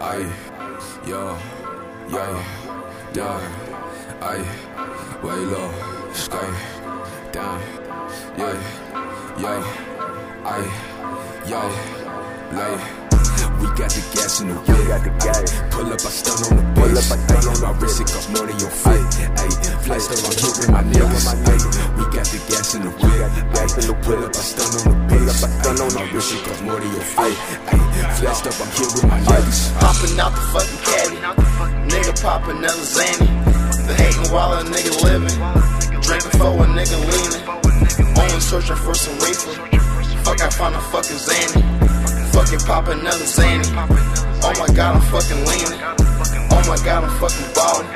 Ay, yo, yo, down. Ay, way low, sky, down. Yeah, yeah, ay, yo, lay. We got the gas in the whip. got the gas. Pull up, I stun on the Pull bitch. up, I stun on my wrist, it cost more than your fit. Ay, flex up, I'm with my niggas. Ay, we got the gas in the whip. gas in the Ay, pull up, I stun on the bitch. up, I stun on the wrist, it cost more than your. Ay, flexed up, I'm here with my niggas. Popping out the fucking caddy. Nigga popping another Zanny. The hating while a nigga living. Drinking for a nigga leaning. Only searching for some reefer. Fuck, I found a fucking Zanny. Fucking pop another Zanny. Oh my god, I'm fucking leaning. Oh my god, I'm fucking ballin'.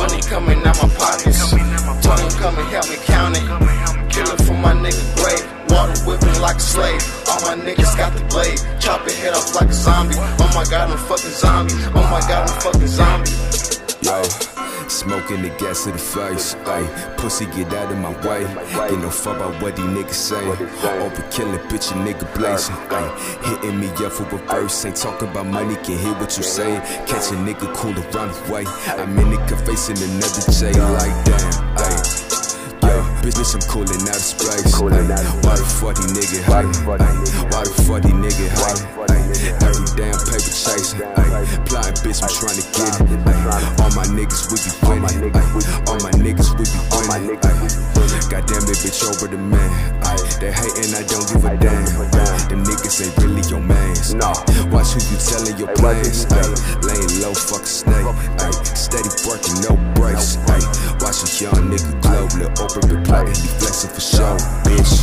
Money coming out my pockets. Tony come and help me count like a slave. All my niggas got the blade. Chop your head off like a zombie. Oh my god, I'm fucking zombie. Oh my god, I'm fucking zombie. Yo, smoking the gas to the face. Ay, pussy get out of my way. Get no fuck about what these niggas say. Overkilling, bitch, a nigga blazing. Ay, hitting me up for a verse. Ain't talking about money, can hear what you say. Catch a nigga cool to run away. I'm in nigga facing another J like damn. Ay, yo, business, I'm cooling out of space. Coolin' Ay, out of why the fuck these nigga Why hate? the fuck these Ay, nigga Why the fuck these nigga Why the hate? fuck these nigga hate? Every damn paper chasing. Flying bitch, I'm trying to get it. All my niggas, we be winning. niggas, we be Ay, All my niggas, we be winning. niggas. Goddamn it, bitch, over the man. They hating, I don't give a damn. give a damn. Them niggas ain't really your mans. Watch who you telling your plans. Fuck a snake. Ay, Steady working, no breaks. Ay, Watch a young nigga glow. Lil' open, plotting, he flexing for show, bitch.